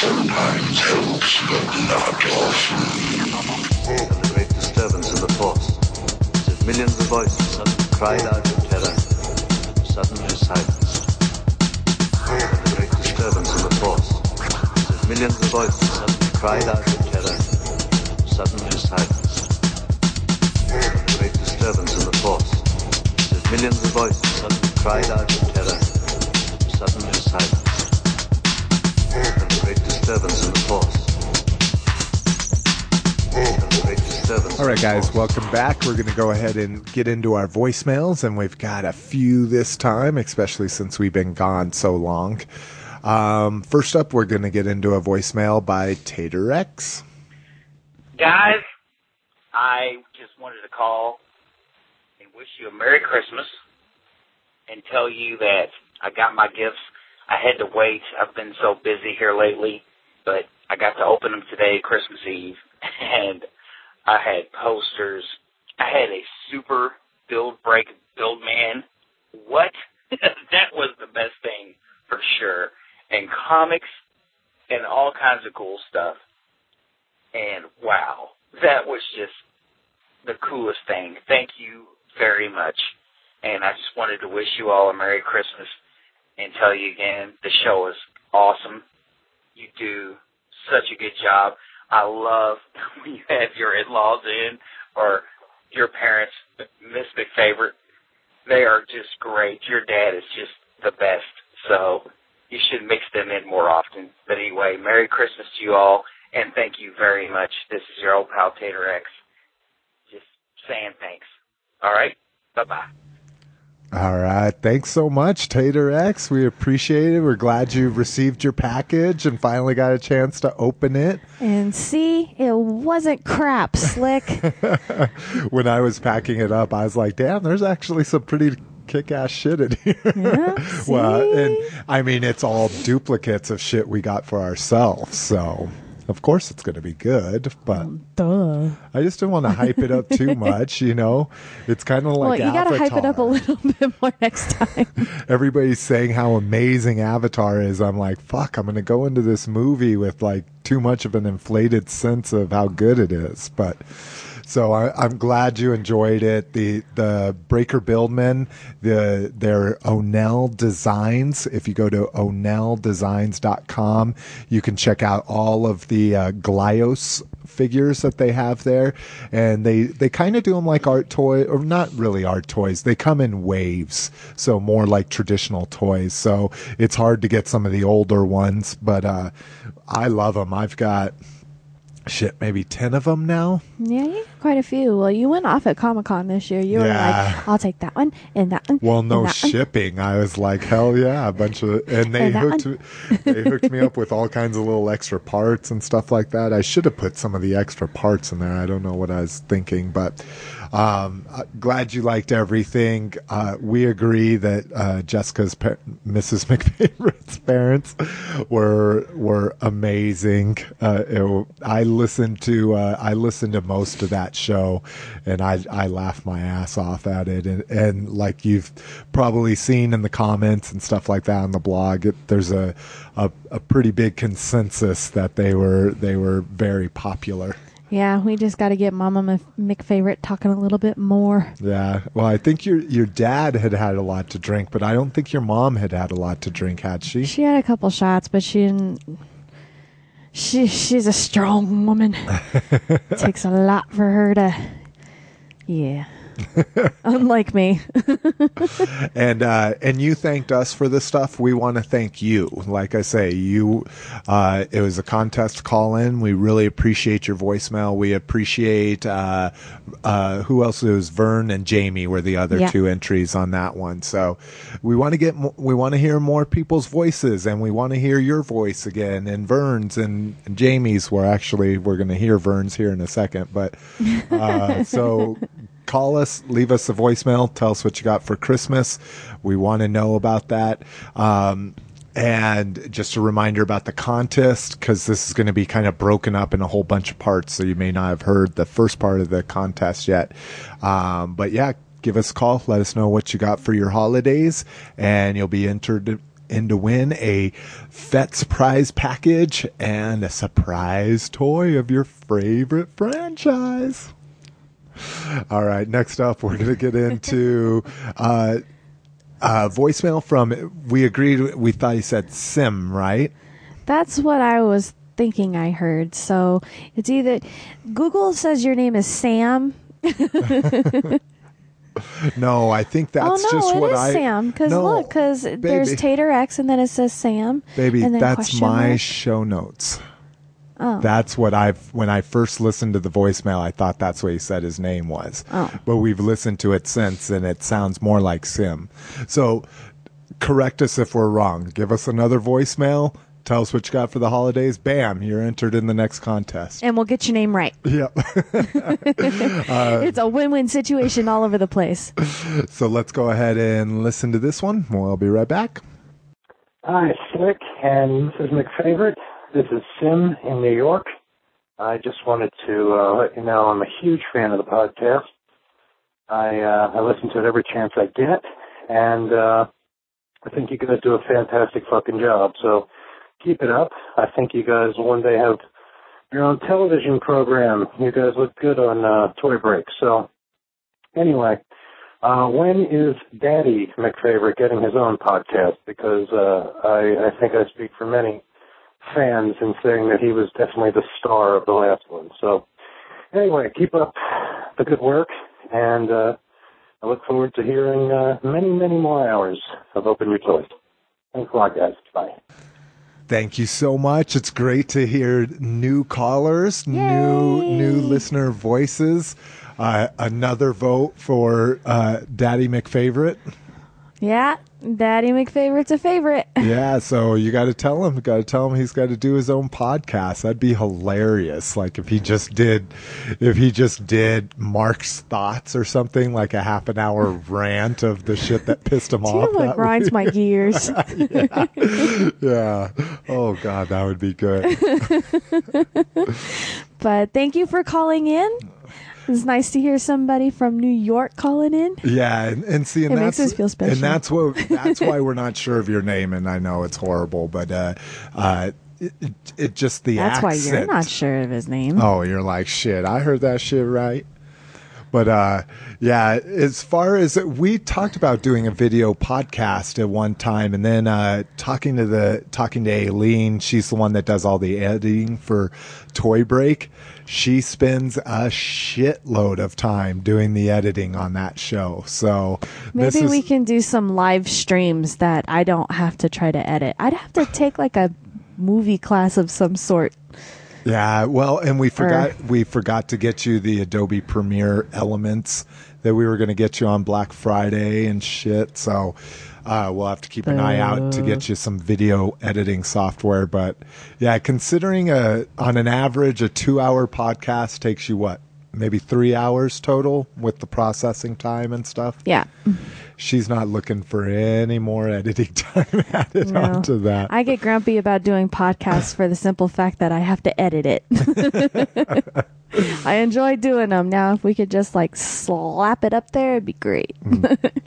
sometimes helps, but not often. A great disturbance in the force. As millions of voices suddenly cried out in terror. Suddenly silence. A great disturbance in the force. As millions of voices suddenly cried out in terror. Suddenly silence. A great disturbance in the force. As millions of voices suddenly cried out in terror. Suddenly silence. A great disturbance in the force. A great disturbance All in right, the guys, welcome back. We're going to go ahead and get into our voicemails, and we've got a few this time, especially since we've been gone so long. Um, first up, we're going to get into a voicemail by Tater X. Guys, I just wanted to call and wish you a Merry Christmas and tell you that I got my gifts. I had to wait. I've been so busy here lately, but I got to open them today, Christmas Eve, and I had posters. I had a super build break build man. What? that was the best thing for sure. And comics and all kinds of cool stuff. And wow, that was just the coolest thing. Thank you very much. And I just wanted to wish you all a Merry Christmas and tell you again, the show is awesome. You do such a good job. I love when you have your in-laws in or your parents, Miss McFavorite. They are just great. Your dad is just the best. So you should mix them in more often. But anyway, Merry Christmas to you all, and thank you very much. This is your old pal Tater X. Just saying thanks. All right? Bye-bye. All right. Thanks so much, Tater X. We appreciate it. We're glad you received your package and finally got a chance to open it. And see, it wasn't crap, Slick. when I was packing it up, I was like, damn, there's actually some pretty kick ass shit in here. Yeah, well, and I mean, it's all duplicates of shit we got for ourselves. So, of course, it's going to be good, but Duh. I just don't want to hype it up too much, you know? It's kind of well, like you gotta hype it up a little bit more next time. Everybody's saying how amazing Avatar is. I'm like, fuck, I'm going to go into this movie with like too much of an inflated sense of how good it is. But so I, I'm glad you enjoyed it. The the Breaker Buildmen, the their Onell Designs. If you go to onelldesigns.com, you can check out all of the uh, Glyos figures that they have there, and they they kind of do them like art toy, or not really art toys. They come in waves, so more like traditional toys. So it's hard to get some of the older ones, but uh, I love them. I've got shit, maybe ten of them now. yeah, you quite a few. Well, you went off at Comic Con this year. You were Yeah. like, I'll take that one and that one. Well, no that one. shipping. I was like, hell yeah, a bunch of, and they And hooked, they hooked me up with all kinds of little extra parts and stuff like that. I should have put some of the extra parts in there. I don't know what I was thinking, but um, uh, glad you liked everything. Uh, we agree that uh, Jessica's pa- Mrs. McFavorite's parents were were amazing. Uh, it, I listened to uh, I listened to most of that show, and I I laughed my ass off at it. And, and like you've probably seen in the comments and stuff like that on the blog, it, there's a, a a pretty big consensus that they were they were very popular. Yeah, we just got to get Mama Mc- McFavorite talking a little bit more. Yeah. Well, I think your your dad had had a lot to drink, but I don't think your mom had had a lot to drink, had she? She had a couple shots, but she didn't. She she's a strong woman. it takes a lot for her to. Yeah. Unlike me. and uh, and you thanked us for this stuff. We want to thank you. Like I say, you. Uh, it was a contest call in. We really appreciate your voicemail. We appreciate uh, uh, who else? It was Vern and Jamie were the other Yeah. two entries on that one. So we want to get mo- we want to hear more people's voices, and we want to hear your voice again. And Vern's and, and Jamie's. We're actually we're going to hear Vern's here in a second, but uh, so call us, leave us a voicemail, tell us what you got for Christmas. We want to know about that. Um, and just a reminder about the contest because this is going to be kind of broken up in a whole bunch of parts, so you may not have heard the first part of the contest yet. Um, but yeah, give us a call. Let us know what you got for your holidays, and you'll be entered in to win a FET prize package and a surprise toy of your favorite franchise. All right, next up, we're going to get into uh, uh, voicemail from, we agreed, we thought he said Sim, right? That's what I was thinking I heard. So it's either Google says your name is Sam. No, I think that's oh no, just it what is I. Sam. Because No, look, because there's. Tater X, and then it says Sam. Baby, and that's my show notes. Oh. That's what I've when I first listened to the voicemail, I thought that's what he said his name was. Oh. But we've listened to it since and it sounds more like Sim. So correct us if we're wrong. Give us another voicemail. Tell us what you got for the holidays. Bam, you're entered in the next contest. and we'll get your name right. Yep. Uh, it's a win-win situation all over the place. so let's go ahead and listen to this one. We'll be right back. Hi, Slick and this is McFavorite. This is Sim in New York. I just wanted to uh, let you know I'm a huge fan of the podcast. I uh, I listen to it every chance I get, and uh, I think you guys do a fantastic fucking job. So keep it up. I think you guys will one day have your own television program. You guys look good on uh, Toy Break. So anyway, uh, when is Daddy McFavorite getting his own podcast? Because uh, I, I think I speak for many fans in saying that he was definitely the star of the last one. So anyway, keep up the good work, and uh, I look forward to hearing uh, many, many more hours of Open Your Toys. Thanks a lot, guys. Bye. Thank you so much. It's great to hear new callers, new Yay. new listener voices. Uh, another vote for uh, Daddy McFavorite. Yeah, Daddy McFavorite's a favorite. Yeah, so you got to tell him. Got to tell him he's got to do his own podcast. That'd be hilarious. Like if he just did, if he just did Mark's thoughts or something, like a half an hour rant of the shit that pissed him off. you know what that grinds my gears? yeah. Oh God, that would be good. but thank you for calling in. It's nice to hear somebody from New York calling in. Yeah, and, and see, and It makes that's us feel special. and that's what that's why we're not sure of your name, and I know it's horrible, but uh, uh, it, it, it just the That's why you're not sure of his name. Oh, you're like shit. I heard that shit right. But uh, yeah, as far as we talked about doing a video podcast at one time, and then uh, talking to the talking to Aileen, she's the one that does all the editing for Toy Break. She spends a shitload of time doing the editing on that show. So Maybe is, we can do some live streams that I don't have to try to edit. I'd have to take like a movie class of some sort. Yeah, well, and we forgot we forgot to get you the Adobe Premiere Elements that we were going to get you on Black Friday and shit. So uh, we'll have to keep an eye out to get you some video editing software. But yeah, considering a on an average a two hour podcast takes you what maybe three hours total with the processing time and stuff. Yeah. She's not looking for any more editing time added No. onto that. I get grumpy about doing podcasts for the simple fact that I have to edit it. I enjoy doing them. Now, if we could just like slap it up there, it'd be great.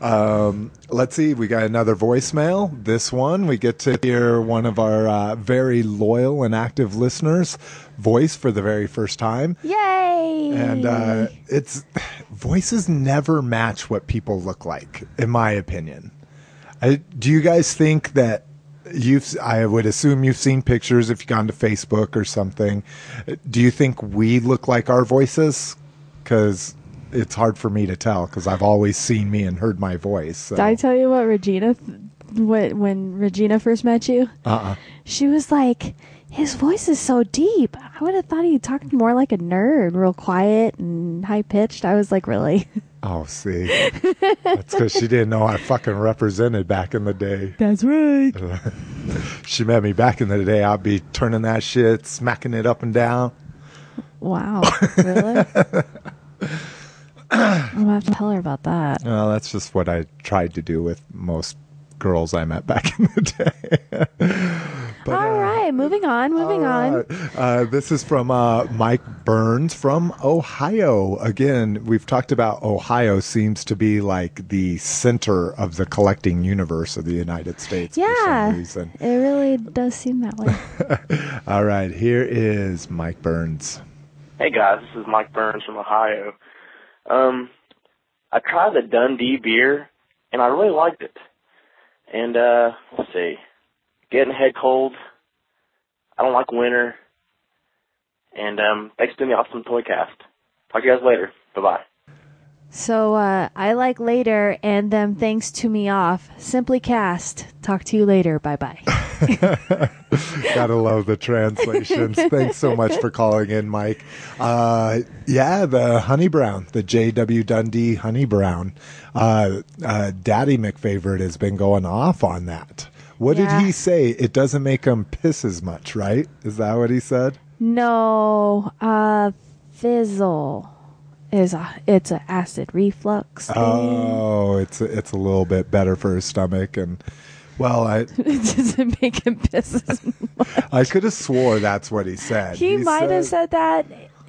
Um, let's see. We got another voicemail. This one, we get to hear one of our uh, very loyal and active listeners voice for the very first time. Yay! And uh, it's voices never match what people look like, in my opinion. I, do you guys think that you've? I would assume you've seen pictures if you've gone to Facebook or something. Do you think we look like our voices? Because it's hard for me to tell because I've always seen me and heard my voice. So. Did I tell you what Regina, th- what when Regina first met you? Uh-uh. She was like, his voice is so deep. I would have thought he talked more like a nerd, real quiet and high pitched. I was like, really? Oh, see, that's because she didn't know I fucking represented back in the day. That's right. She met me back in the day. I'd be turning that shit, smacking it up and down. Wow, really? I'm gonna have to tell her about that. Well, that's just what I tried to do with most girls I met back in the day. But, All uh, right, moving on, moving all on. right. Uh, this is from uh, Mike Burns from Ohio. Again, we've talked about Ohio seems to be like the center of the collecting universe of the United States for Yeah, some reason. it really does seem that way. All right, here is Mike Burns. Hey guys, this is Mike Burns from Ohio. Um, I tried the Dundee beer and I really liked it. And uh, let's see, getting head cold. I don't like winter. And um, thanks for doing the awesome toy cast. Talk to you guys later. Bye bye. So uh, I like later, and them thanks to me off. Simply cast. Talk to you later. Bye bye. Gotta love the translations. Thanks so much for calling in, Mike. Uh, yeah, the Honey Brown, the J.W. Dundee Honey Brown. Uh, uh, Daddy McFavorite has been going off on that. What Yeah. did he say? It doesn't make him piss as much, right? Is that what he said? no, uh, fizzle is a it's a acid reflux. thing. Oh, it's it's a little bit better for his stomach, and well, I it doesn't make him piss as much. I could have swore that's what he said. He, might have said that.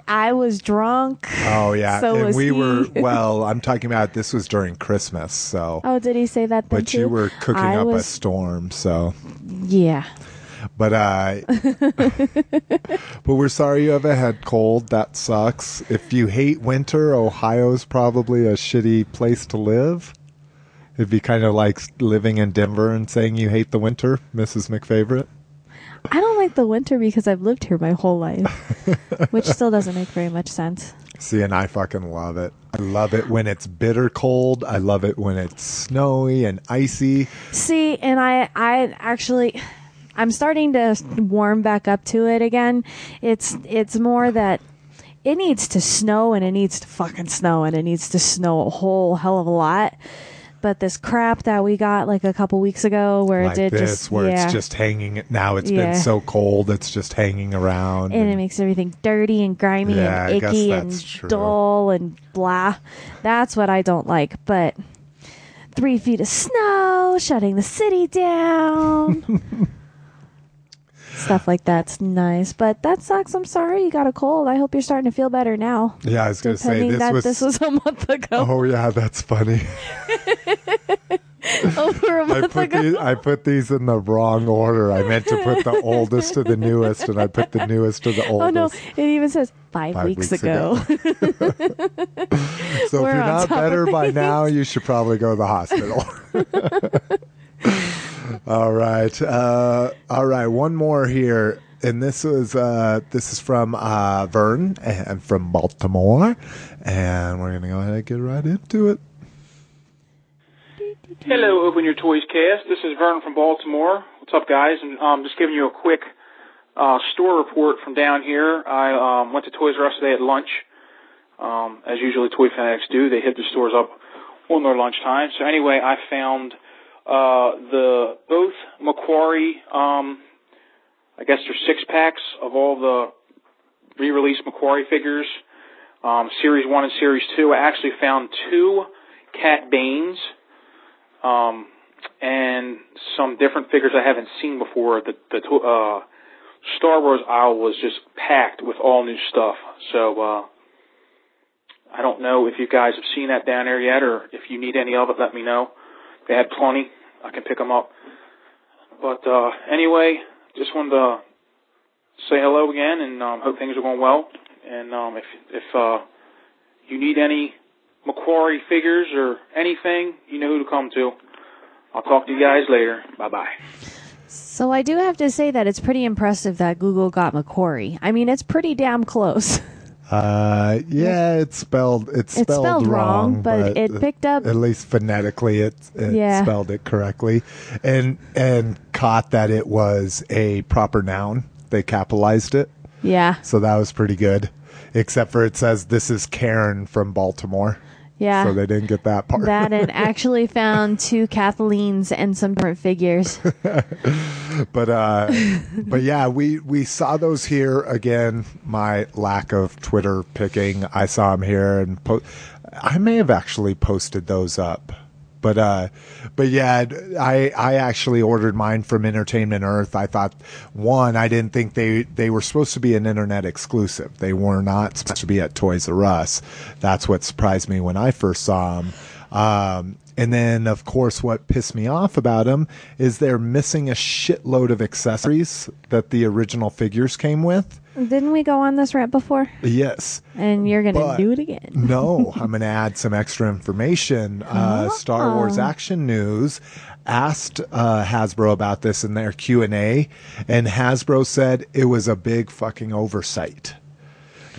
I was drunk. Oh yeah, So and was we he. were well. I'm talking about this was during Christmas, so. Oh, did he say that? Then but you were cooking I up a storm, so. Yeah. But uh, but we're sorry you have a head cold. That sucks. If you hate winter, Ohio's probably a shitty place to live. It'd be kind of like living in Denver and saying you hate the winter, Mrs. McFavorite. I don't like the winter because I've lived here my whole life, which still doesn't make very much sense. See, and I fucking love it. I love it when it's bitter cold. I love it when it's snowy and icy. See, and I, I actually, I'm starting to warm back up to it again. It's, it's more that it needs to snow and it needs to fucking snow and it needs to snow a whole hell of a lot. But this crap that we got like a couple weeks ago, where like it did this, just where yeah, it's just hanging. Now it's Yeah. been so cold, it's just hanging around. and it makes everything dirty and grimy Yeah, and icky and true. dull and blah. That's what I don't like. But three feet of snow, shutting the city down. Stuff like that's nice, but that sucks. I'm sorry you got a cold. I hope you're starting to feel better now. yeah, I was going to say this that was. this was a month ago. oh yeah, that's funny. Over a I month put ago. these, I put these in the wrong order. I meant to put the oldest to the newest, and I put the newest to the oldest. Oh no! It even says five, Five weeks, weeks ago. So if We're you're not better by now, you should probably go to the hospital. All right, uh, all right. One more here, and this was uh, this is from uh, Vern and from Baltimore, and we're gonna go ahead and get right into it. Hello, Open Your Toys cast. This is Vern from Baltimore. What's up, guys? And um, just giving you a quick uh, store report from down here. I um, went to Toys R Us today at lunch. Um, as usually toy fanatics do, they hit the stores up on their lunchtime. So anyway, I found the both McQuarrie. Um, I guess there's six packs of all the re-released McQuarrie figures, um, Series One and Series Two. I actually found two Cad Banes um, and some different figures I haven't seen before. The the uh, Star Wars aisle was just packed with all new stuff. So uh, I don't know if you guys have seen that down there yet, or if you need any of it, let me know. They had plenty. I can pick them up. But uh, anyway, just wanted to say hello again, and um, hope things are going well. And um, if if uh, you need any McQuarrie figures or anything, you know who to come to. I'll talk to you guys later. Bye bye. So I do have to say that it's pretty impressive that Google got McQuarrie. I mean, it's pretty damn close. Uh, yeah, it's spelled it's spelled, spelled wrong, but but it picked up- at least phonetically it, it Yeah. spelled it correctly, and and caught that it was a proper noun. They capitalized it, yeah, so that was pretty good. Except for it says this is Karen from Baltimore, yeah. so they didn't get that part. that and actually found two Kathleen's and some different figures. but uh but yeah we we saw those here again my lack of twitter picking i saw them here and po- i may have actually posted those up But uh, but yeah, I I actually ordered mine from Entertainment Earth. I thought one, I didn't think they they were supposed to be an internet exclusive. They were not supposed to be at Toys R Us. That's what surprised me when I first saw them. Um, and then, of course, what pissed me off about them is they're missing a shitload of accessories that the original figures came with. Didn't we go on this rant before? Yes. And you're gonna do it again. no, I'm going to add some extra information. Uh, Star Wars Oh. Action News asked uh, Hasbro about this in their Q and A, and Hasbro said it was a big fucking oversight.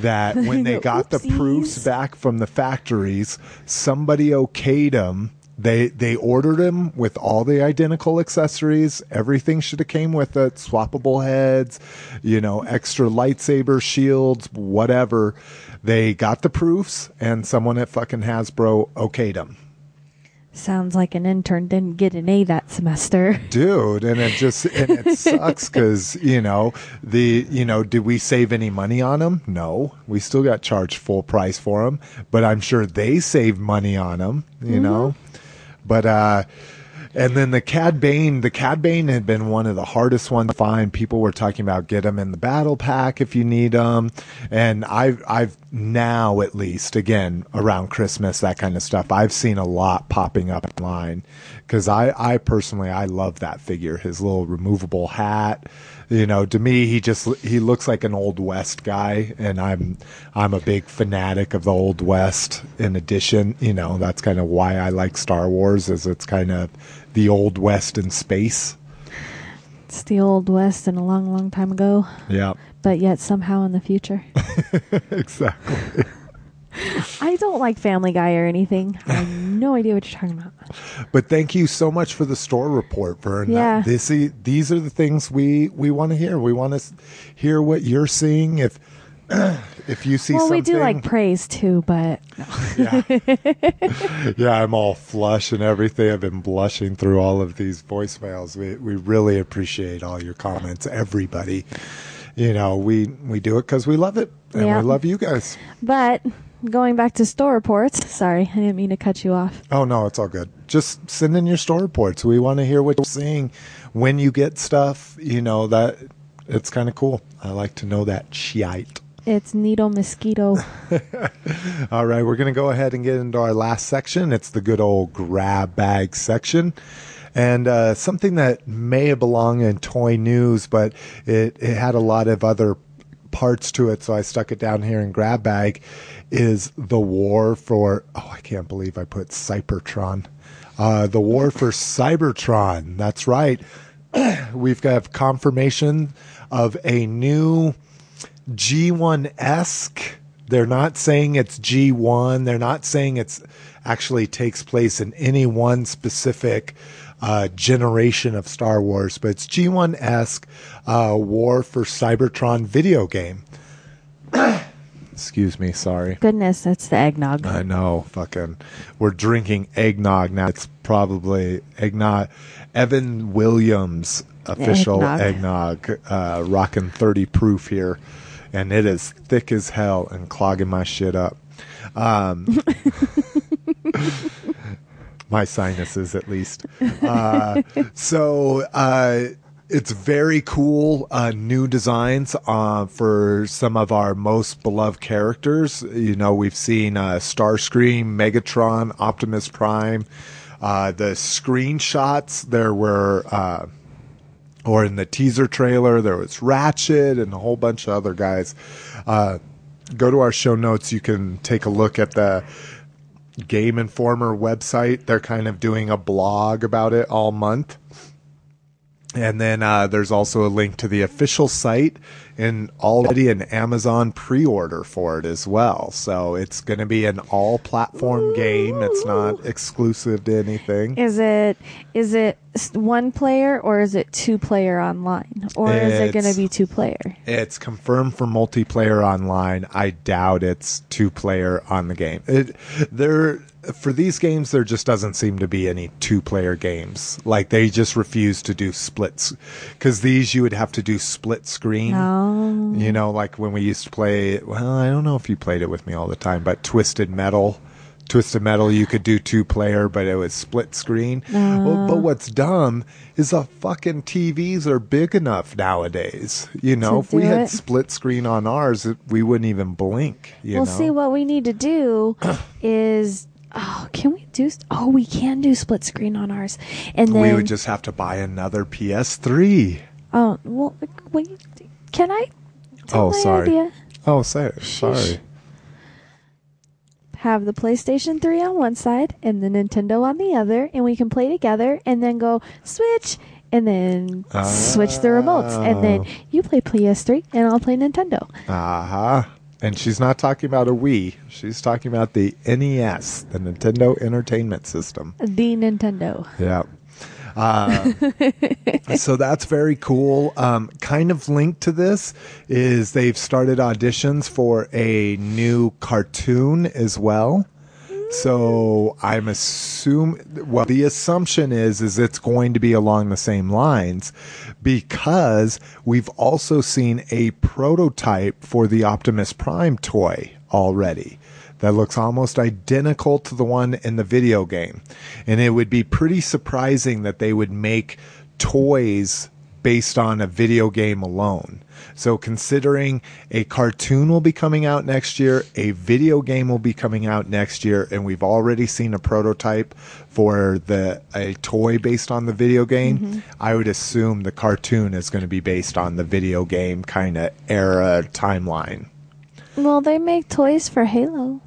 That when they got the proofs back from the factories, somebody okayed them. They they ordered them with all the identical accessories. Everything should have came with it. Swappable heads, you know, extra lightsaber shields, whatever. They got the proofs, and someone at fucking Hasbro okayed them, Sounds like an intern didn't get an A that semester. dude. And it just and it sucks because you know the you know did we save any money on them? No, we still got charged full price for them, but I'm sure they saved money on them. You mm-hmm. know, but uh. And then the Cad Bane, the Cad Bane had been one of the hardest ones to find. People were talking about get them in the battle pack if you need them. And I've, I've now at least, again, around Christmas, that kind of stuff, I've seen a lot popping up online. Cause I, I personally, I love that figure. His little removable hat. You know, to me, he just, he looks like an old West guy. And I'm, I'm a big fanatic of the old West. In addition, you know, that's kind of why I like Star Wars is it's kind of the old West in space. It's the old west and a long, long time ago, Yeah, but yet somehow in the future. exactly. I don't like Family Guy or anything. I have no idea what you're talking about. But thank you so much for the store report, Vern. Yeah. This, these are the things we, we want to hear. We want to hear what you're seeing. If, if you see well, something. we do like praise too, but yeah. yeah, I'm all flush and everything. I've been blushing through all of these voicemails. We we really appreciate all your comments, everybody. You know, we we do it because we love it and Yeah. we love you guys. but going back to store reports. Sorry, I didn't mean to cut you off. Oh no, it's all good. Just send in your store reports. We want to hear what you're seeing when you get stuff. You know that it's kind of cool. I like to know that shite. It's Needle Mosquito. All right, we're going to go ahead and get into our last section. It's the good old grab bag section. And uh, something that may belong in toy news, but it, it had a lot of other parts to it, so I stuck it down here in grab bag, is the war for, oh, I can't believe I put Cybertron. Uh, the war for Cybertron. That's right. We've got confirmation of a new G1 esque. They're not saying it's G1. They're not saying it's actually takes place in any one specific uh, generation of Star Wars, but it's G1 esque uh, War for Cybertron video game. Excuse me, sorry. Goodness, that's the eggnog. I know, fucking. We're drinking eggnog now. It's probably eggnog. Evan Williams official Eggnog. eggnog, uh, rocking 30 proof here. And it is thick as hell and clogging my shit up. Um, my sinuses, at least. Uh, so, uh, it's very cool uh, new designs uh, for some of our most beloved characters. You know, we've seen uh, Starscream, Megatron, Optimus Prime. Uh, the screenshots there were, uh, or in the teaser trailer, there was Ratchet and a whole bunch of other guys. Uh, go to our show notes. You can take a look at the Game Informer website. They're kind of doing a blog about it all month. And then uh, there's also a link to the official site and already an Amazon pre-order for it as well. So it's going to be an all-platform game. It's not exclusive to anything. Is it is it one player or is it two player online or is it going to be two player? It's confirmed for multiplayer online. I doubt it's two-player on the game. It there for these games there just doesn't seem to be any two-player games. Like they just refuse to do splits cuz these you would have to do split screen. Oh, You know, like when we used to play. Well, I don't know if you played it with me all the time, but Twisted Metal Twisted Metal, you could do two player, but it was split screen. Well, oh, but what's dumb is the fucking TVs are big enough nowadays. You know, if we had it? split screen on ours, we wouldn't even blink. You well, know? see, what we need to do is. Oh, can we do? Oh, we can do split screen on ours, and then we would just have to buy another PS3. Oh, well, wait. Can I? Oh, sorry. Idea? Oh, say, sorry. Have the PlayStation 3 on one side and the Nintendo on the other, and we can play together and then go switch and then switch the remotes. And then Oh. you play PS3 and I'll play Nintendo. Uh huh. And she's not talking about a Wii. She's talking about the NES, the Nintendo Entertainment System. The Nintendo. Yeah. Uh, so that's very cool. Um, kind of linked to this is they've started auditions for a new cartoon as well. So I'm assume well the assumption is is it's going to be along the same lines because we've also seen a prototype for the Optimus Prime toy already that looks almost identical to the one in the video game. And it would be pretty surprising that they would make toys based on a video game alone. So considering a cartoon will be coming out next year, a video game will be coming out next year, and we've already seen a prototype for the a toy based on the video game, mm-hmm. I would assume the cartoon is going to be based on the video game kind of era timeline. Well, they make toys for Halo.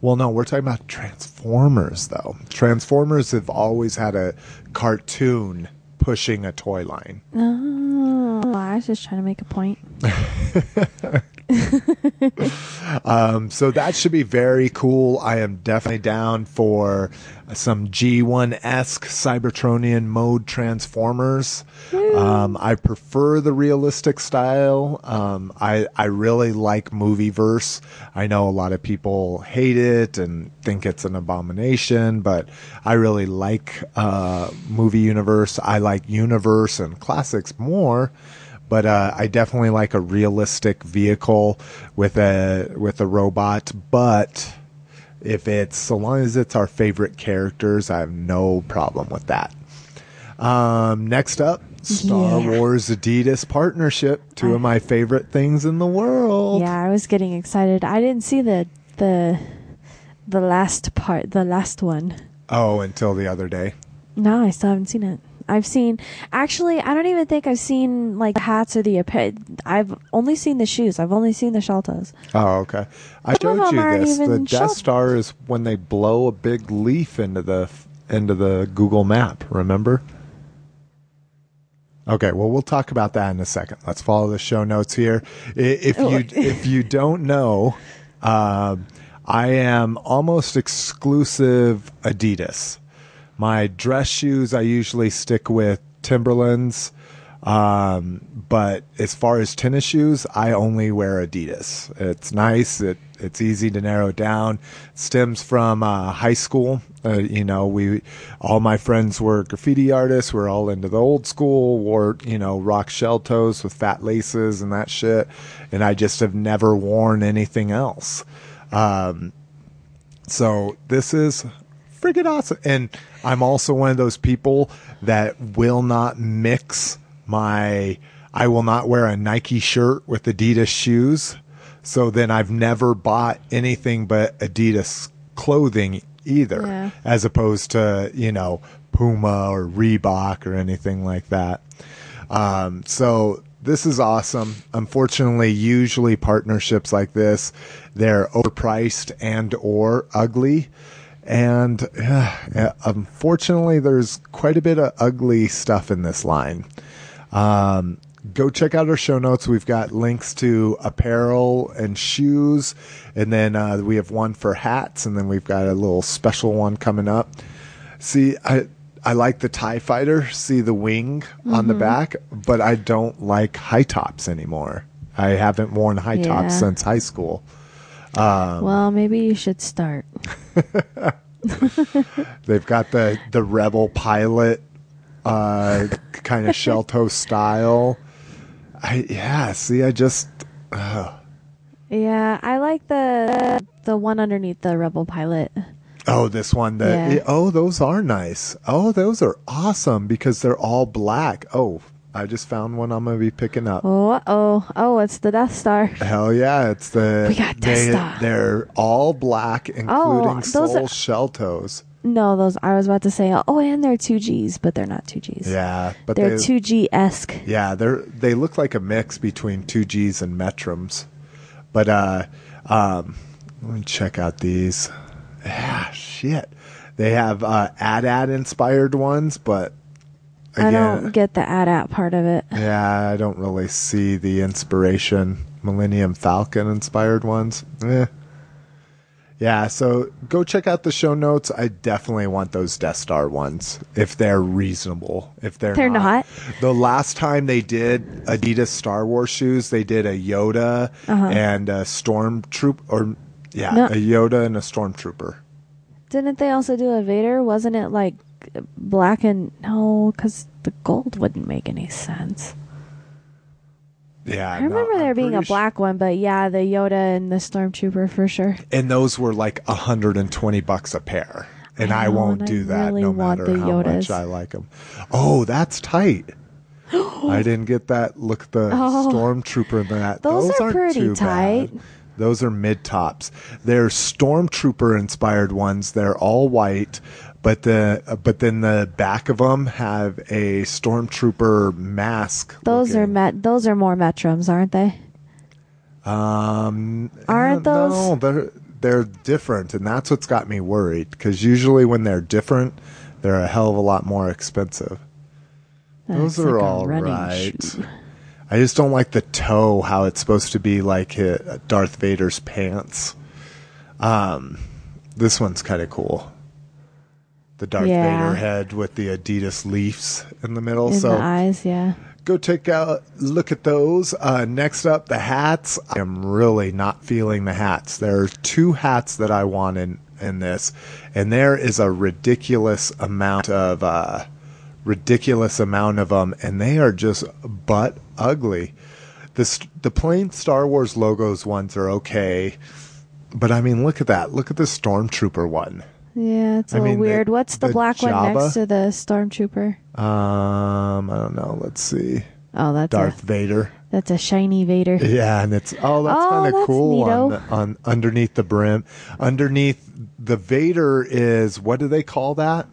Well, no, we're talking about Transformers, though. Transformers have always had a cartoon pushing a toy line. Oh, I was just trying to make a point. Um, so that should be very cool. I am definitely down for some G1 esque Cybertronian mode Transformers. Um, I prefer the realistic style. Um, I, I really like Movieverse. I know a lot of people hate it and think it's an abomination, but I really like uh, Movie Universe. I like Universe and Classics more but uh, I definitely like a realistic vehicle with a with a robot. But if it's so long as it's our favorite characters, I have no problem with that. Um, next up, Star Yeah. Wars Adidas partnership, two of my favorite things in the world. Yeah, I was getting excited. I didn't see the the the last part, the last one. Oh, until the other day. No, I still haven't seen it. I've seen actually. I don't even think I've seen like the hats or the I've only seen the shoes. I've only seen the shelters. Oh, okay. I Some showed you this. The Death shot- Star is when they blow a big leaf into the into the Google Map. Remember? Okay, well, we'll talk about that in a second. Let's follow the show notes here. If Oh. you if you don't know, um, I am almost exclusive Adidas. My dress shoes, I usually stick with Timberlands. Um, but as far as tennis shoes, I only wear Adidas. It's nice. It it's easy to narrow down. stems from uh, high school. Uh, you know, we all my friends were graffiti artists. We're all into the old school. Wore you know rock shell toes with fat laces and that shit. And I just have never worn anything else. Um, so this is freaking awesome. And I'm also one of those people that will not mix my, I will not wear a Nike shirt with Adidas shoes. So then I've never bought anything but Adidas clothing either, Yeah. as opposed to, you know, Puma or Reebok or anything like that. Um, so this is awesome. Unfortunately, usually partnerships like this, they're overpriced and or ugly. And uh, unfortunately, there's quite a bit of ugly stuff in this line. Um, go check out our show notes. We've got links to apparel and shoes, and then uh, we have one for hats, and then we've got a little special one coming up. See, I I like the Tie Fighter. See the wing on the back, but I don't like high tops anymore. I haven't worn high tops since high school. Um, well, maybe you should start. They've got the the Rebel pilot uh, kind of shell toe style. I yeah. See, I just uh, Yeah, I like the the one underneath the Rebel pilot. Oh, this one that Yeah. oh, those are nice. Oh, those are awesome because they're all black. Oh, I just found one I'm gonna be picking up. Oh, oh, oh! It's the Death Star. Hell yeah, it's the We got they, Testa. They're all black, including Oh, those Soul are- Shell Toes. No, those I was about to say. Oh, and they're two Gs, but they're not two Gs. Yeah, but they're two G esque. Yeah, they're they look like a mix between two Gs and Metrums. But uh um let me check out these. Yeah, shit. They have uh AT-AT inspired ones, but I don't get the AT-AT part of it. yeah, I don't really see the inspiration. Millennium Falcon inspired ones. Eh. Yeah, so go check out the show notes. I definitely want those Death Star ones if they're reasonable. If they're They're not. The last time they did Adidas Star Wars shoes, they did a Yoda and a Stormtroop or yeah, Uh-huh. No. a Yoda and a Stormtrooper. Didn't they also do a Vader? Wasn't it like black and no? Because the gold wouldn't make any sense. Yeah, I remember there being a black one, but yeah, the Yoda and the Stormtrooper for sure. and those were like 120 bucks a pair and I i, won't and do I that really no matter how much i like them oh that's tight i didn't get that look at the Oh. stormtrooper in that Those are aren't pretty tight. bad. those are mid tops they're stormtrooper inspired ones they're all white but the but then the back of them have a stormtrooper mask Those are met. Those are more Metrums, aren't they? Um, Aren't uh, those- No, they're they're different, and that's what's got me worried. Because usually when they're different, they're a hell of a lot more expensive. Those are like all running shoe. I just don't like the toe. How it's supposed to be like uh, Darth Vader's pants. Um, this one's kind of cool. The Darth Yeah. Vader head with the Adidas leaves in the middle. In so the eyes, yeah. go take a look at those. Uh, next up, the hats. I am really not feeling the hats. There are two hats that I want in, in this, and there is a ridiculous amount of uh, ridiculous amount of them, and they are just butt ugly. The st- the plain Star Wars logos ones are okay, but I mean, look at that. Look at the Stormtrooper one. Yeah, it's a I little mean, the- weird. What's the, the black one Jabba? next to the Stormtrooper? Um, I don't know. Let's see. Oh, that's Darth a Vader. that's a shiny Vader. Yeah, and it's oh, that's Oh, kind of that's cool on, neato. the, on underneath the brim. Underneath the Vader is what do they call that?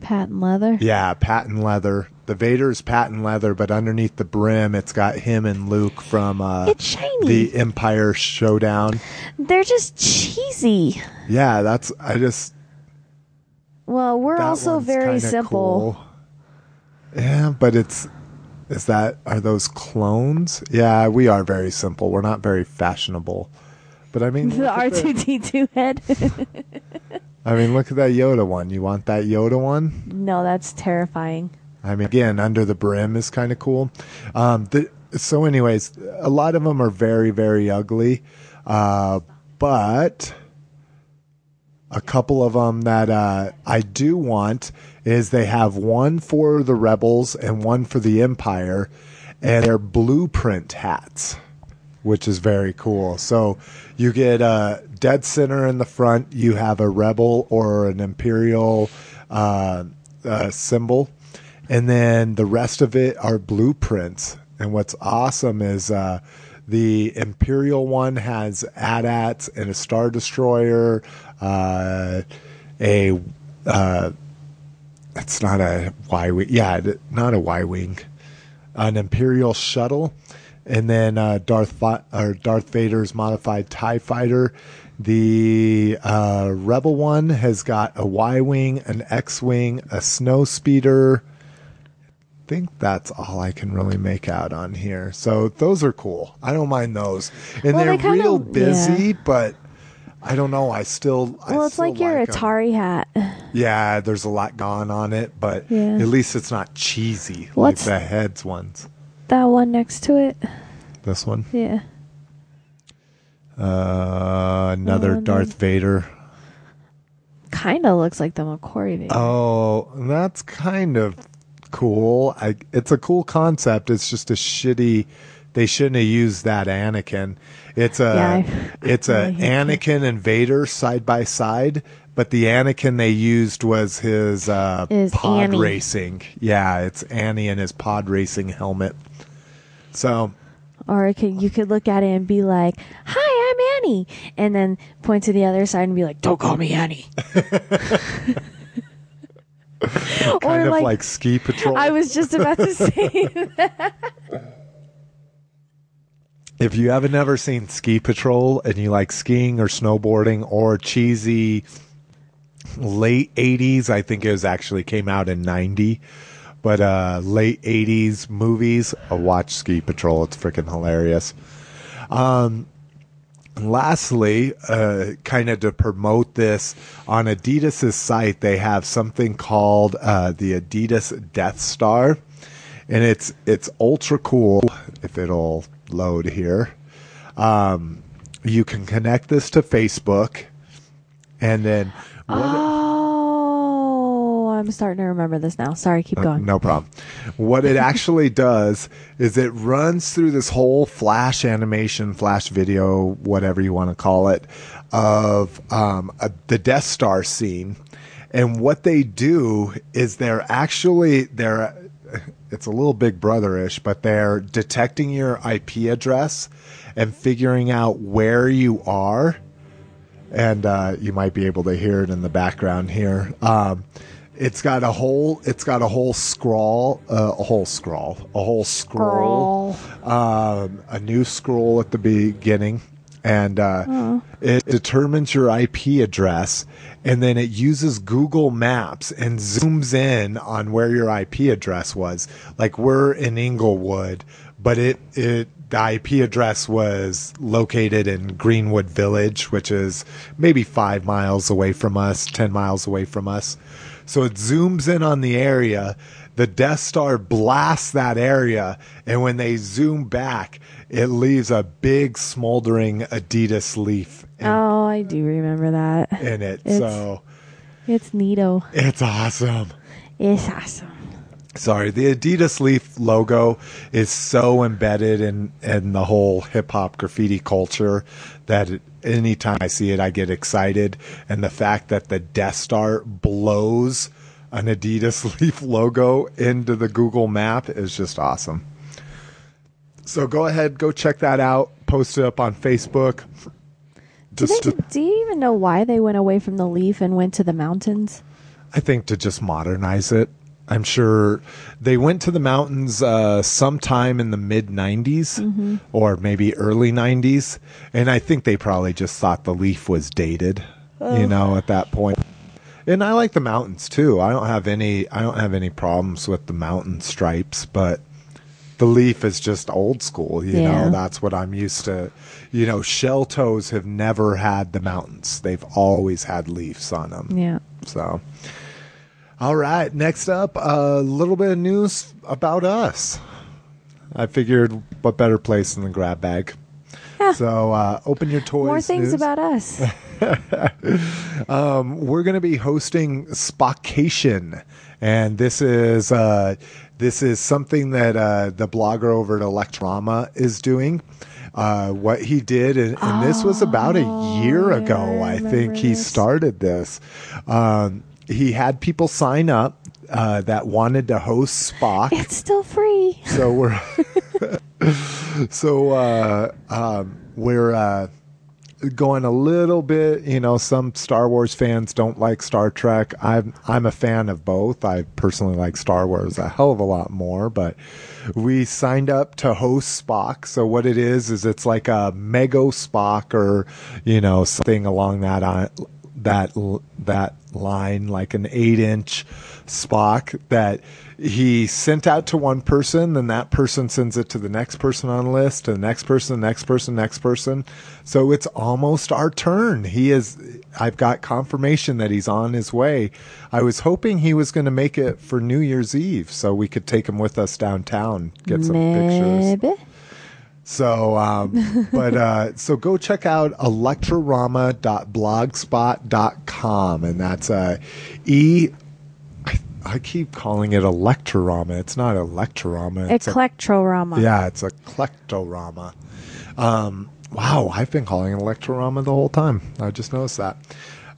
Patent leather. Yeah, patent leather. The Vader is patent leather, but underneath the brim, it's got him and Luke from uh, It's shiny. the Empire Showdown. They're just cheesy. Yeah, that's I just Well, we're also very simple. cool. Yeah, but it's is that are those clones? Yeah, we are very simple. We're not very fashionable. But I mean, The R two D two head. I mean, look at that Yoda one. You want that Yoda one? no, that's terrifying. I mean, again, under the brim is kind of cool. Um, the, so, anyways, a lot of them are very, very ugly, uh, but a couple of them that uh, I do want is they have one for the rebels and one for the Empire, and they're blueprint hats which is very cool. So you get a dead center in the front. You have a rebel or an imperial uh, uh, symbol, and then the rest of it are blueprints. And what's awesome is uh, the imperial one has AT-ATs and a star destroyer, uh, a uh, it's not a Y wing, yeah, not a Y wing, an imperial shuttle and then uh, Darth or Darth Vader's modified Tie Fighter. The uh, Rebel one has got a Y wing, an X wing, a snow speeder. I think that's all I can really make out on here. So those are cool. I don't mind those, and Well, they're they kinda- real busy, yeah. but. I don't know. I still. I Well, it's still like your 'em. Atari hat. Yeah, there's a lot gone on it, but Yeah. at least it's not cheesy What's- like the heads ones. That one next to it. This one. Yeah. Uh, another Darth Vader. Kind of looks like the McQuarrie Vader. Oh, that's kind of cool. I, it's a cool concept. It's just a shitty they shouldn't have used that Anakin. It's a Yeah, it's a. Anakin and Vader side by side, but the Anakin they used was his uh, pod Annie. racing. Yeah, it's Annie and his pod racing helmet. So Or could, you could look at it and be like, "Hi, I'm Annie," and then point to the other side and be like, "Don't call me Annie." or kind of like, like, ski patrol. I was just about to say that. If you haven't ever seen Ski Patrol and you like skiing or snowboarding or cheesy late 80s, I think it was actually came out in 90, but uh, late 80s movies, uh, watch Ski Patrol. It's freaking hilarious. Um, lastly, uh, kind of to promote this on Adidas's site, they have something called uh, the Adidas Death Star, and it's it's ultra cool. If it'll load here, um, you can connect this to Facebook, and then Oh, I'm starting to remember this now. Sorry, keep going. Uh, no problem. What it actually does is it runs through this whole flash animation, flash video, whatever you want to call it, of um, a, the Death Star scene. And what they do is they're actually they're it's a little Big Brother-ish, but they're detecting your IP address and figuring out where you are. And uh, you might be able to hear it in the background here. Um, it's got a whole, it's got a whole scroll, uh, a whole scroll, a whole scroll, um, a new scroll at the beginning, and uh, it determines your IP address, and then it uses Google Maps and zooms in on where your IP address was. Like we're in Englewood, but it it the IP address was located in Greenwood Village, which is maybe five miles away from us, 10 miles away from us. So it zooms in on the area. The Death Star blasts that area. And when they zoom back, it leaves a big smoldering Adidas leaf in, Oh, I do remember that. in it. It's- so It's neato. it's awesome. It's awesome. Sorry, the Adidas Leaf logo is so embedded in in the whole hip hop graffiti culture that it, anytime I see it, I get excited. And the fact that the Death Star blows an Adidas Leaf logo into the Google Map is just awesome. So go ahead, go check that out. Post it up on Facebook. Do, they, to, do you even know why they went away from the leaf and went to the mountains? I think to just modernize it. I'm sure they went to the mountains uh, sometime in the mid 90s or maybe early 90s. And I think they probably just thought the leaf was dated, you know, at that point. And I like the mountains too. I don't have any I don't have any problems with the mountain stripes, but the leaf is just old school, you Yeah. know. That's what I'm used to. You know, shell toes have never had the mountains. They've always had leaves on them. Yeah. So, all right. Next up, a little bit of news about us. I figured what better place than the grab bag. So, uh, open your toys. More things news. about us. We're going to be hosting Spockation, and this is uh, this is something that uh, the blogger over at Electrama is doing. Uh, what he did, and, and this was about a year Oh, yeah, ago, I I, think remember he this. started this. Um, he had people sign up uh, that wanted to host Spock. it's still free. so we're so uh um we're uh going a little bit you know some star wars fans don't like star trek. I'm i'm a fan of both. I personally like star wars a hell of a lot more but we signed up to host spock. So what it is is it's like a mego spock or you know something along that uh, that that line like an eight inch Spock that he sent out to one person, then that person sends it to the next person on the list, to the next person, next person, next person. So it's almost our turn. He is. I've got confirmation that he's on his way. I was hoping he was going to make it for New Year's Eve, so we could take him with us downtown, get some pictures. So, um, but uh, so go check out electrorama.blogspot.com, and that's uh, e. I, I keep calling it Electrorama. It's not Electrorama. It's a- Eclectorama. yeah, it's a Klectorama. Um, wow, I've been calling it Electrorama the whole time. I just noticed that.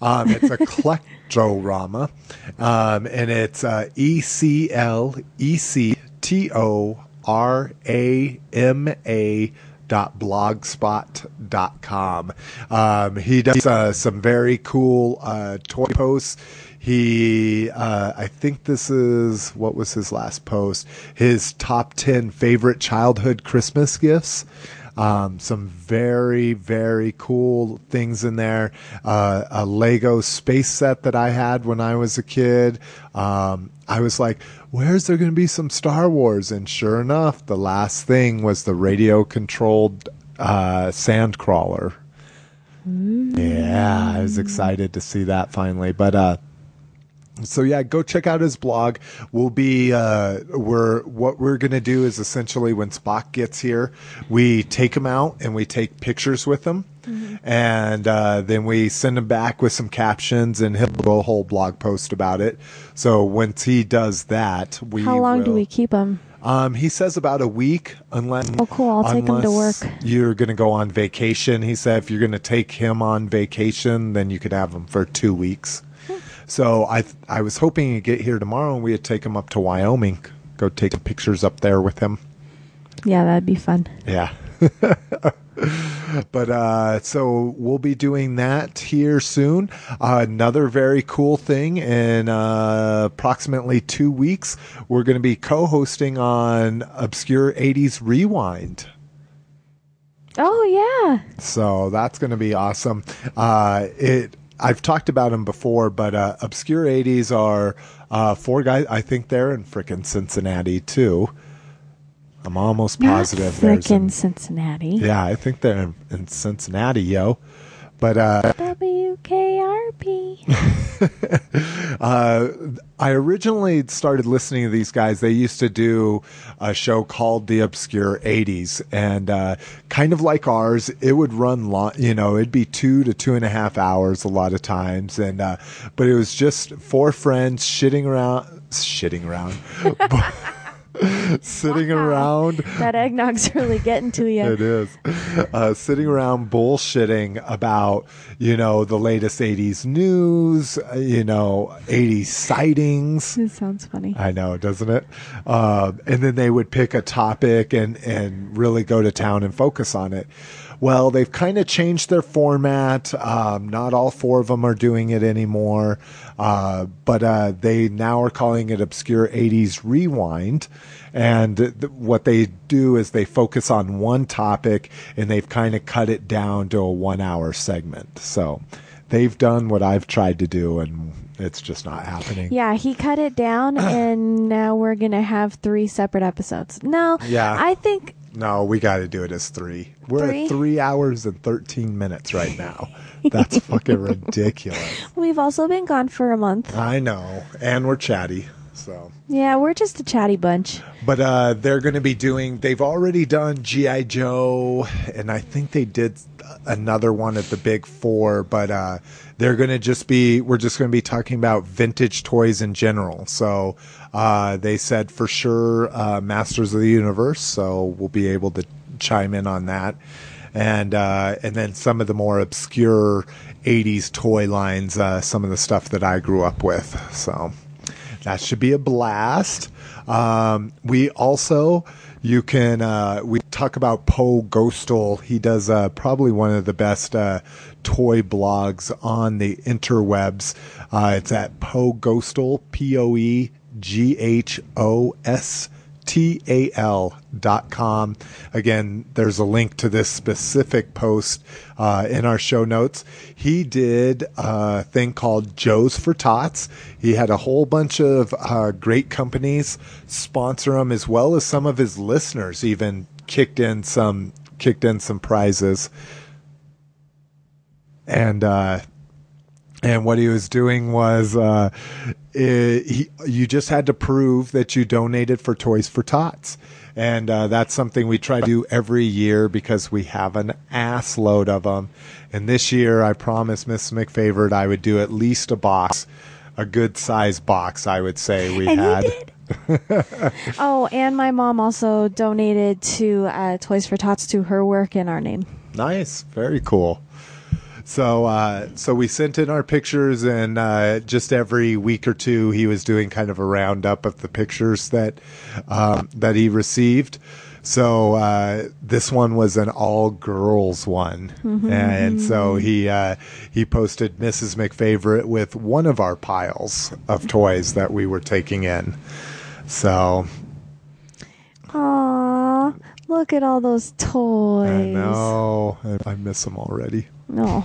Um, it's a Klectorama, um, and it's uh, E C L E C T O R A M A dot blogspot dot com. Um, he does uh, some very cool uh, toy posts. He, uh, I think this is what was his last post? His top 10 favorite childhood Christmas gifts. Um, some very, very cool things in there. Uh, a Lego space set that I had when I was a kid. Um, I was like, where's there going to be some Star Wars? And sure enough, the last thing was the radio controlled uh, sand crawler. Yeah, I was excited to see that finally. But uh so yeah, go check out his blog. We'll be uh we're what we're going to do is essentially when Spock gets here, we take him out and we take pictures with him. And uh, then we send him back with some captions, and he'll do a whole blog post about it. So once he does that, we How long do we keep him? um, he says about a week, unless. Oh, cool. I'll take him to work. You're going to go on vacation. He said if you're going to take him on vacation, then you could have him for two weeks. Hmm. So I, I was hoping he'd get here tomorrow, and we'd take him up to Wyoming, go take some pictures up there with him. Yeah, that'd be fun. Yeah. but uh, so we'll be doing that here soon. Uh, another very cool thing in uh, approximately two weeks, we're going to be co-hosting on Obscure 80s Rewind. Oh yeah. So that's going to be awesome. Uh, it. I've talked about them before, but uh, Obscure 80s are uh, four guys. I think they're in frickin' Cincinnati too. I'm almost positive. there's an- frickin' Cincinnati. yeah, I think they're in, in Cincinnati, yo. But uh, WKRP. uh, I originally started listening to these guys. They used to do a show called The Obscure 80s, and uh, kind of like ours, it would run long. You know, it'd be two to two and a half hours a lot of times, and uh, but it was just four friends shitting around, shitting around. Sitting around that eggnog's really getting to you. It is. Uh, sitting around bullshitting about, you know, the latest 80s news, uh, you know, 80s sightings. It sounds funny. I know, doesn't it? Um, and then they would pick a topic and, and really go to town and focus on it. Well, they've kind of changed their format. Um, not all four of them are doing it anymore. Uh, but uh, they now are calling it Obscure 80s Rewind. And th- what they do is they focus on one topic and they've kind of cut it down to a one hour segment. So they've done what I've tried to do and it's just not happening. Yeah, he cut it down, and now we're gonna have three separate episodes. No, Yeah. I think No, we got to do it as three. We're Three? at three hours and 13 minutes right now. That's fucking ridiculous. we've also been gone for a month. I know. And we're chatty. So, Yeah, we're just a chatty bunch. but uh, they're going to be doing, they've already done G.I. Joe, and I think they did another one at the Big Four, but uh, they're going to just be, we're just going to be talking about vintage toys in general. So, uh, they said for sure uh, Masters of the Universe, so we'll be able to chime in on that. And uh, and then some of the more obscure '80s toy lines, uh, some of the stuff that I grew up with. So that should be a blast. Um, we also, you can, uh, we talk about Poe Ghostal. He does uh, probably one of the best uh, toy blogs on the interwebs. Uh, it's at Poe Ghostal, P O E G H O S T-A-L dot com. Again, there's a link to this specific post uh, in our show notes. He did a thing called Joe's for Tots. He had a whole bunch of uh, great companies sponsor him, as well as some of his listeners even kicked in some kicked in some prizes. And uh, and what he was doing was uh, eh, he, you just had to prove that you donated for Toys for Tots. And uh, that's something we try to do every year because we have an ass load of them. And this year, I promised Miss McFavorite I would do at least a box a good size box, I would say we And had. Oh, and my mom also donated to uh, Toys for Tots to her work in our name. Nice, very cool. So, uh, so we sent in our pictures, and uh, just every week or two, he was doing kind of a roundup of the pictures that um, that he received. So uh, this one was an all girls one, and so he uh, he posted Mrs. McFavorite with one of our piles of toys that we were taking in. So Aw, look at all those toys. I know I miss them already. No.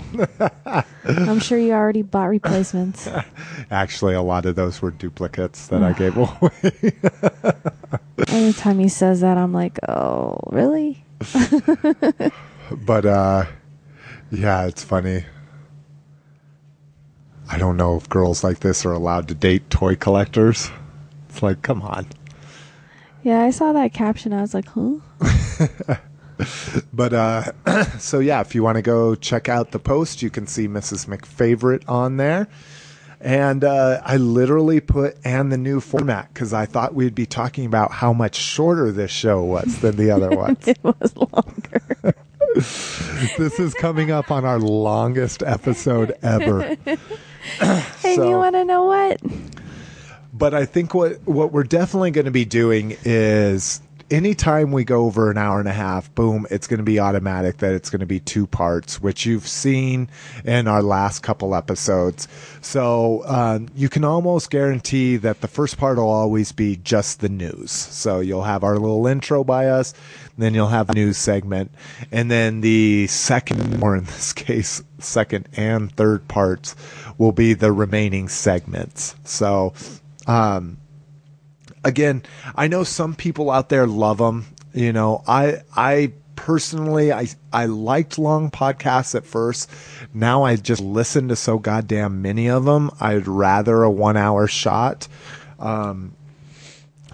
I'm sure you already bought replacements. Actually, a lot of those were duplicates that I gave away. Anytime he says that, I'm like, oh, really? but uh, yeah, it's funny. I don't know if girls like this are allowed to date toy collectors. It's like, come on. Yeah, I saw that caption. I was like, huh? But uh, so yeah, if you want to go check out the post, you can see Mrs. McFavorite on there. And uh, I literally put and the new format because I thought we'd be talking about how much shorter this show was than the other ones. It was longer. this is coming up on our longest episode ever. and So- you want to know what? But I think what what we're definitely going to be doing is anytime we go over an hour and a half, boom, it's going to be automatic that it's going to be two parts, which you've seen in our last couple episodes. So um, you can almost guarantee that the first part will always be just the news. So you'll have our little intro by us, then you'll have a news segment, and then the second, or in this case, second and third parts will be the remaining segments. So um, again, I know some people out there love them. You know, I I personally I I liked long podcasts at first. Now I just listen to so goddamn many of them. I'd rather a one hour shot. Um,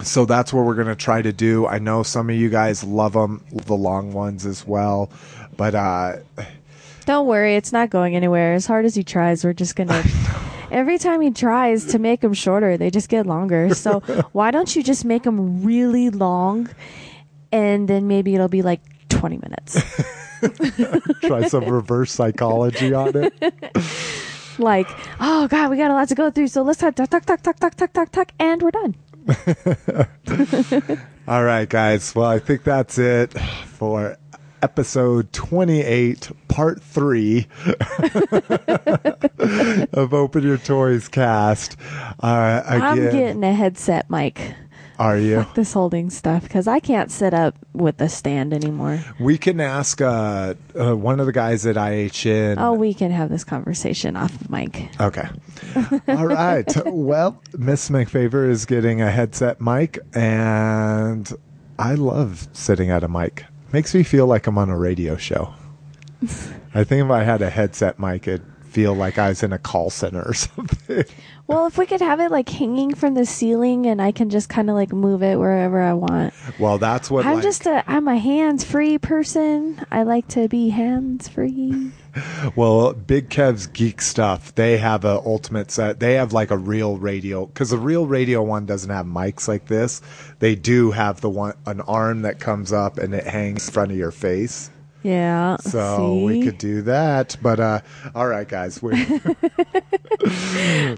so that's what we're gonna try to do. I know some of you guys love them, the long ones as well, but uh, Don't worry, it's not going anywhere. As hard as he tries, we're just gonna. Every time he tries to make them shorter, they just get longer. So why don't you just make them really long, and then maybe it'll be like twenty minutes. try some reverse psychology on it. like, oh god, we got a lot to go through. So let's talk, talk, talk, talk, talk, talk, talk, talk, and we're done. All right, guys. Well, I think that's it for episode 28, part three of Open Your Toys cast. Uh, again, I'm getting a headset mic. are you? This holding stuff because I can't sit up with the stand anymore. We can ask uh, uh, one of the guys at IHN. Oh, we can have this conversation off of mic. Okay. All right. Well, Miss McFavor is getting a headset mic, and I love sitting at a mic. Makes me feel like I'm on a radio show. I think if I had a headset mic, it'd feel like I was in a call center or something. Well, if we could have it like hanging from the ceiling and I can just kind of like move it wherever I want. Well, that's what I'm like, just a I'm a hands-free person. I like to be hands-free. Well, Big Kev's Geek Stuff. They have a ultimate set. They have like a real radio because the real radio one doesn't have mics like this. They do have the one an arm that comes up and it hangs in front of your face. Yeah. So we could do that. But uh all right guys, we're,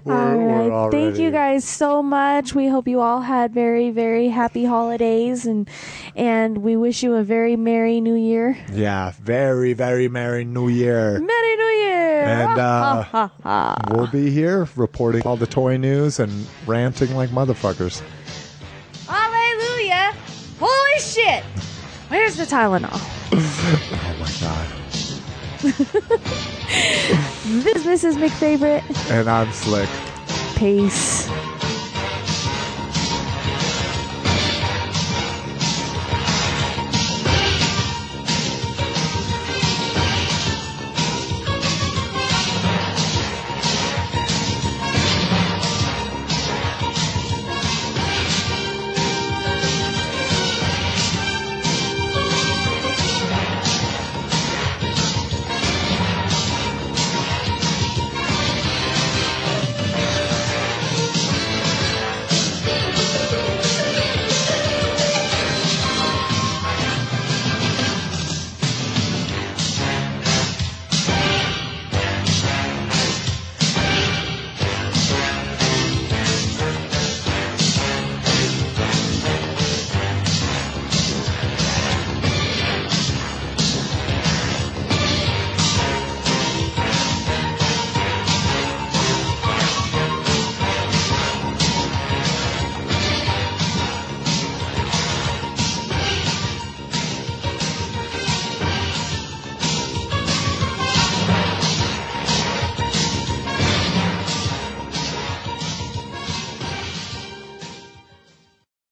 we're, All we're Thank you guys so much. We hope you all had very, very happy holidays and and we wish you a very merry new year. Yeah, very, very Merry New Year. Merry New Year! And uh, Ha, ha, ha. we'll be here reporting all the toy news and ranting like motherfuckers. Hallelujah! Holy shit! Where's the Tylenol? Oh my god. This is Mrs. McFavorite. And I'm slick. Peace.